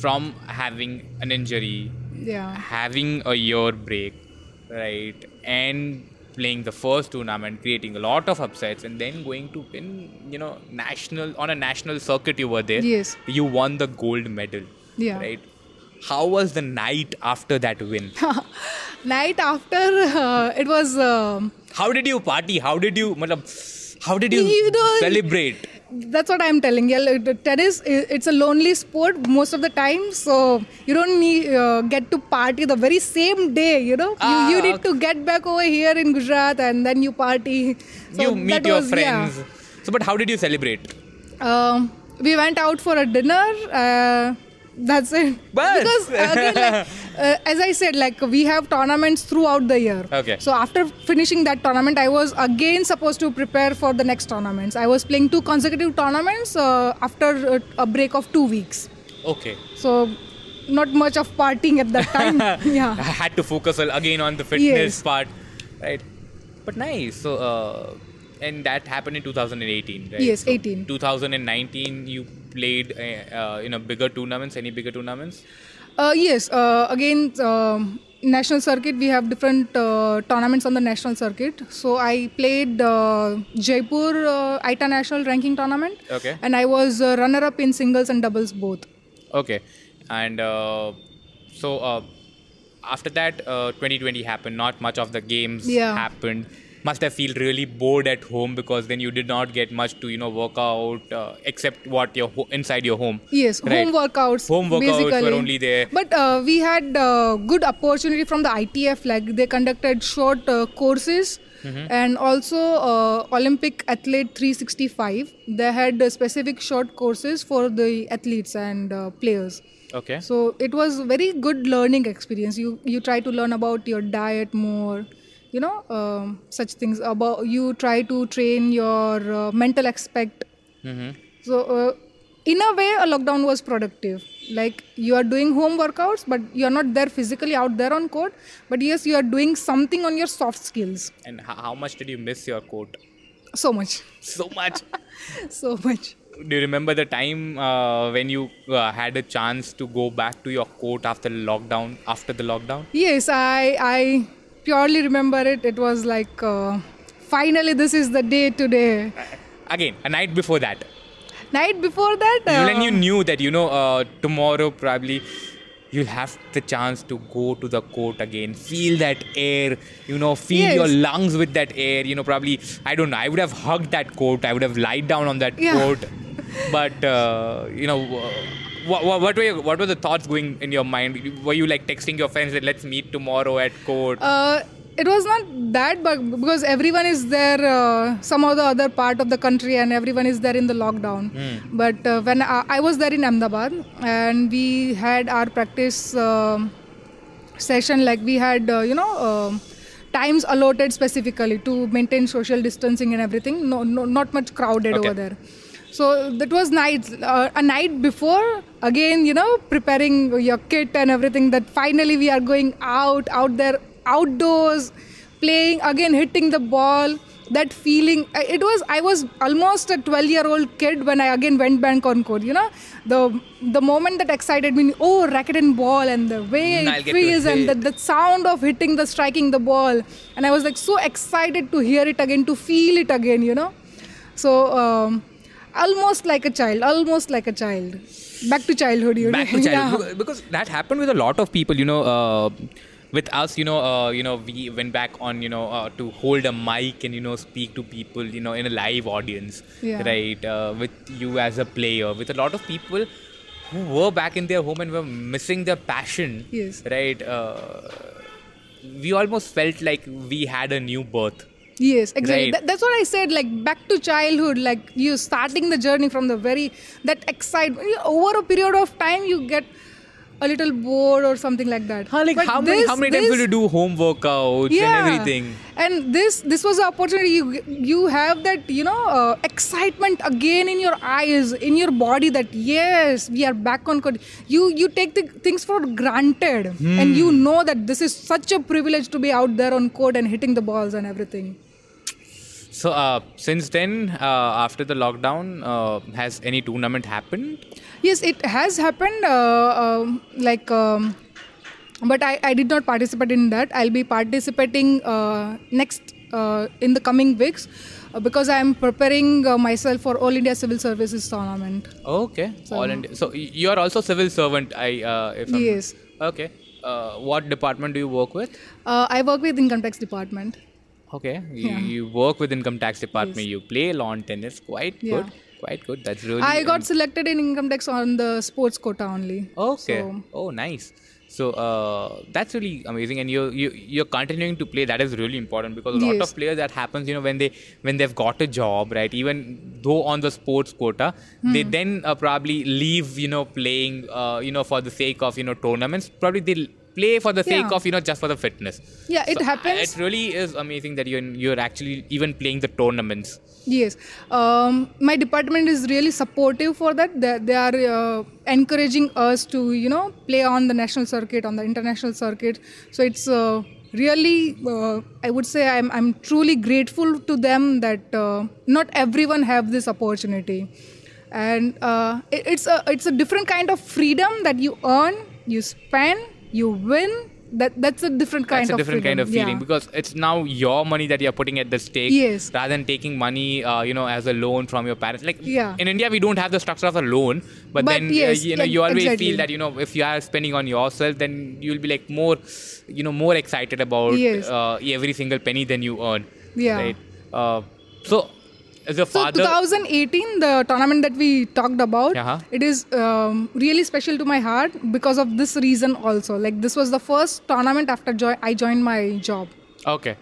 from having an injury, Yeah. having a year break, right, and playing the first tournament, creating a lot of upsets, and then going to win, you know, national on a national circuit. You were there. Yes. You won the gold medal. Yeah. Right. How was the night after that win? night after uh, it was um How did you party? How did you, matlab, how did you, You don't- celebrate? That's what i'm telling you tennis it's a lonely sport most of the time so you don't need uh, get to party the very same day you know Ah, you, you need okay. to get back over here in gujarat and then you party so you meet your was- yeah. friends. So, but how did you celebrate? um, we went out for a dinner uh, that's it Bas. because again like, uh, as i said like we have tournaments throughout the year Okay. so after finishing that tournament i was again supposed to prepare for the next tournaments i was playing two consecutive tournaments uh, after uh, a break of two weeks Okay. so not much of partying at that time yeah I had to focus again on the fitness Yes. part, right? But nice. So, uh, and that happened in 2018, right? Yes, So 18. 2019, you played uh, uh, in a bigger tournaments. Any bigger tournaments? Uh, yes, uh, again, um, national circuit, we have different uh, tournaments on the national circuit. So I played uh, Jaipur uh, ITA National Ranking Tournament. Okay. And I was uh, runner up in singles and doubles both. Okay, and uh, so uh, after that, uh, 2020 happened. Not much of the games Yeah. happened. Must have felt really bored at home because then you did not get much to you know work out uh, except what your ho- inside your home. Yes, Right. home workouts. Home workouts were basically. only there. But uh, we had uh, good opportunity from the ITF. Like they conducted short uh, courses and also uh, Olympic Athlete 365. They had uh, specific short courses for the athletes and uh, players. Okay. So it was very good learning experience. You you try to learn about your diet more, you know, um, such things about you try to train your uh, mental aspect. Mm-hmm. So uh, in a way, a lockdown was productive. Like you are doing home workouts, but you are not there physically out there on court. But yes, you are doing something on your soft skills. And h- how much did you miss your court? So much, So much. so much. Do you remember the time uh, when you uh, had a chance to go back to your court after lockdown? After the lockdown? Yes, I I purely remember it. It was like uh, finally this is the day today. Again, a night before that. Night before that, You- when uh, you knew that you know uh, tomorrow probably you'll have the chance to go to the court again feel that air you know feel Yes. your lungs with that air you know probably i don't know i would have hugged that court i would have lied down on that Yeah. court but uh, you know uh, what, what, what were your, what were the thoughts going in your mind were you like texting your friends that let's meet tomorrow at court uh, it was not that, but because everyone is there, uh, some of the other part of the country, and everyone is there in the lockdown. But uh, when I, I was there in Ahmedabad, and we had our practice um session, like we had, uh, you know. um times allotted specifically to maintain social distancing and everything no, no not much crowded Okay. over there so that was night uh, a night before again you know preparing your kit and everything that finally we are going out out there outdoors playing again hitting the ball that feeling. I- it was i was almost a 12 year old kid when i again went back on court you know? The the moment that excited me oh racket and ball and the way Mm, I'll it feels and the, the sound of hitting the striking the ball. And i was like so excited to hear it again to feel it again you know? So um, almost like a child almost like a child back to childhood you back know to Yeah. because that happened with a lot of people you know uh, with us you know uh, you know we went back on you know uh, to hold a mic and you know speak to people you know in a live audience Yeah. right uh, with you as a player with a lot of people who were back in their home and were missing their passion Yes. right uh, we almost felt like we had a new birth Yes, exactly. Right. That, that's what I said. Like back to childhood, like you starting the journey from the very that excitement. Over a period of time, you get a little bored or something like that. Huh, like But how many this- how many times this- will you do home workouts and everything And this this was an opportunity. You you have that you know uh, excitement again in your eyes, in your body. That yes, we are back on court. You you take the things for granted, and you Hmm. know that this is such a privilege to be out there on court and hitting the balls and everything. So uh, since then, uh, after the lockdown, uh, has any tournament happened? Yes, it has happened. Uh, um, like, um, but I, I did not participate in that. I'll be participating uh, next uh, in the coming weeks uh, because I am preparing uh, myself for All India Civil Services tournament. Okay, all India. So you are also civil servant. I uh, if I'm- Yes. Okay. Uh, what department do you work with? Uh, I work with income tax department. Okay, you, Yeah. you work with income tax department. Yes. You play lawn tennis. Quite Yeah. good. Quite good. That's really. I got um, selected in income tax on the sports quota only. Okay. So, oh, nice. So uh, that's really amazing, and you you you're continuing to play. That is really important because a lot Yes. of players that happens, you know, when they when they've got a job, right? Even though on the sports quota, they Hmm. then uh, probably leave, you know, playing, uh, you know, for the sake of you know tournaments. Probably they play for the sake Yeah. of you know just for the fitness. Yeah, it So, happens. It really is amazing that you're you're actually even playing the tournaments. Yes, um, my department is really supportive for that. They, they are uh, encouraging us to, you know, play on the national circuit, on the international circuit. So it's uh, really, uh, I would say, I'm I'm truly grateful to them that uh, not everyone have this opportunity, and uh, it, it's a it's a different kind of freedom that you earn, you spend, you win. That that's a different kind That's a of different kind of feeling Yeah. because it's now your money that you're putting at the stake Yes. rather than taking money, uh, you know, as a loan from your parents. Like Yeah. in India, we don't have the structure of a loan, but, But then yes, uh, you know, you always exactly. feel that you know if you are spending on yourself, then you'll be like more, you know, more excited about Yes. uh, every single penny than you earn. Yeah. Right. Uh, so a So 2018, the tournament that we talked about, Uh-huh. it is um, really special to my heart because of this reason also. Like this was the first tournament after jo- I joined my job. okay.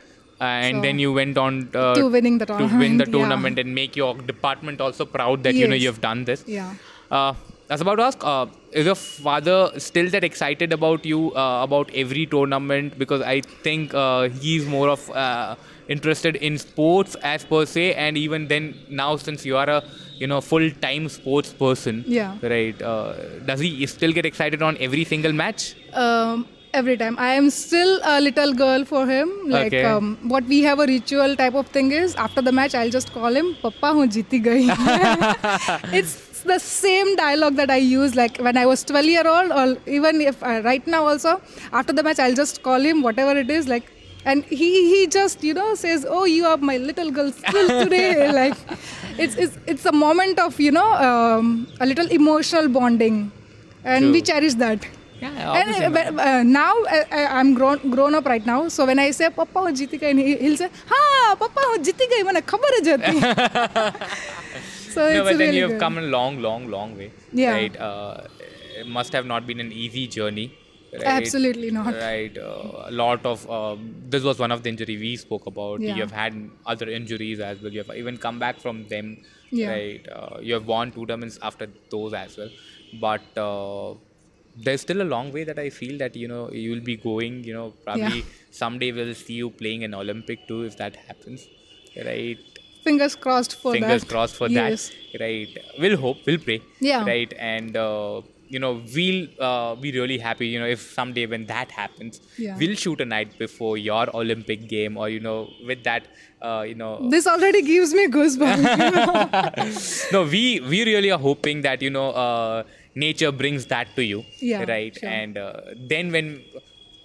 and So- then you went on uh, To winning the tournament, to win the tournament, yeah. and make your department also proud that you know you've done this. Yeah. Uh, I was about to ask, uh, is your father still that excited about you uh, about every tournament? Because I think uh, he's more of uh, interested in sports as per se, and even then now since you are a you know full time sports person, Yeah. right? Uh, does he still get excited on every single match? um, every time. I am still a little girl for him. Like Okay. um, what we have a ritual type of thing is after the match I'll just call him Papa hu jeeti gayi. it's the same dialogue that I use like when I was 12 year old or even if uh, right now also after the match I'll just call him whatever it is like and he he just you know says oh you are my little girl still today like it's, it's it's a moment of you know um, a little emotional bonding and True. we cherish that yeah, and uh, uh, now uh, uh, I'm grown grown up right now. So when I say "Papa, ho jiti gai," he'll say, "Ha, Papa, ho jiti gai." Mana khabar hai jati. so no, but then you have good. come a long, long, long way. Yeah. Right. Uh, it must have not been an easy journey Right? Absolutely not. Right. Uh, a lot of um, this was one of the injury we spoke about. Yeah. You have had other injuries as well. You have even come back from them. Yeah. Right. Uh, you have won tournaments after those as well. But uh, there's still a long way that I feel that you know you will be going. You know, probably Yeah. someday we'll see you playing an Olympic too if that happens. Right Fingers crossed for fingers that. Fingers crossed for yes. that right we'll hope we'll pray Yeah. right and uh, you know we'll uh, be really happy you know if someday when that happens Yeah. we'll shoot a night before your olympic game or you know with that uh, you know This already gives me goosebumps. you know. no we we really are hoping that you know uh, nature brings that to you Yeah, right sure. and uh, then when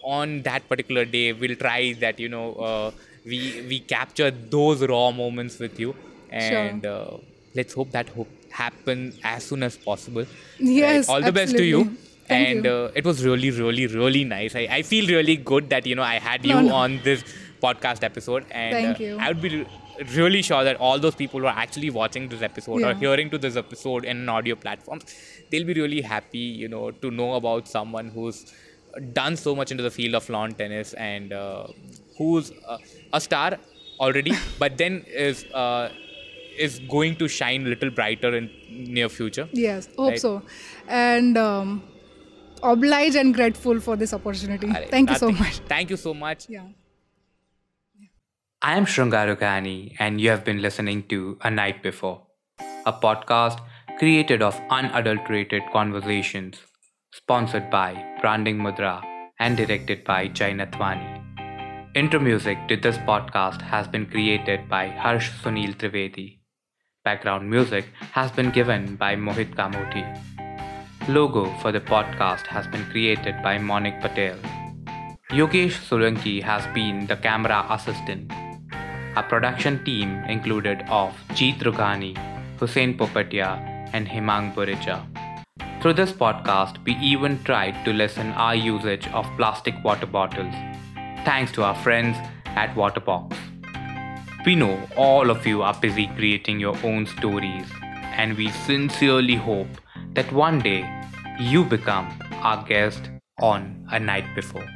on that particular day we'll try that you know uh, we we capture those raw moments with you and uh, let's hope that hope happen as soon as possible Yes, all the best to you. Thank and you. Uh, it was really really really nice I, I feel really good that you know i had you no. on this podcast episode and Thank uh, you. i would be re- really sure that all those people who are actually watching this episode or hearing to this episode in audio platforms they'll be really happy you know to know about someone who's done so much into the field of lawn tennis and uh, who's uh, a star already but then is uh, is going to shine a little brighter in near future yes, hope Right. so. And um, obliged and grateful for this opportunity. Alright, Thank you so nothing. much. thank you so much Yeah. I am Shrungar Rughani, and you have been listening to A Night Before, a podcast created of unadulterated conversations, sponsored by Branding Mudra and directed by Jay Nathwani. Intro music to this podcast has been created by Harsh Sunil Trivedi. Background music has been given by Mohit Kamothi. Logo for the podcast has been created by Monik Patel. Yogesh Solanki has been the camera assistant. Our production team included of Jeet Rughani, Hussein Popatia, and Hemang Boricha. Through this podcast, we even tried to lessen our usage of plastic water bottles, thanks to our friends at Waterbox. We know all of you are busy creating your own stories, and we sincerely hope that one day you become our guest on a night before.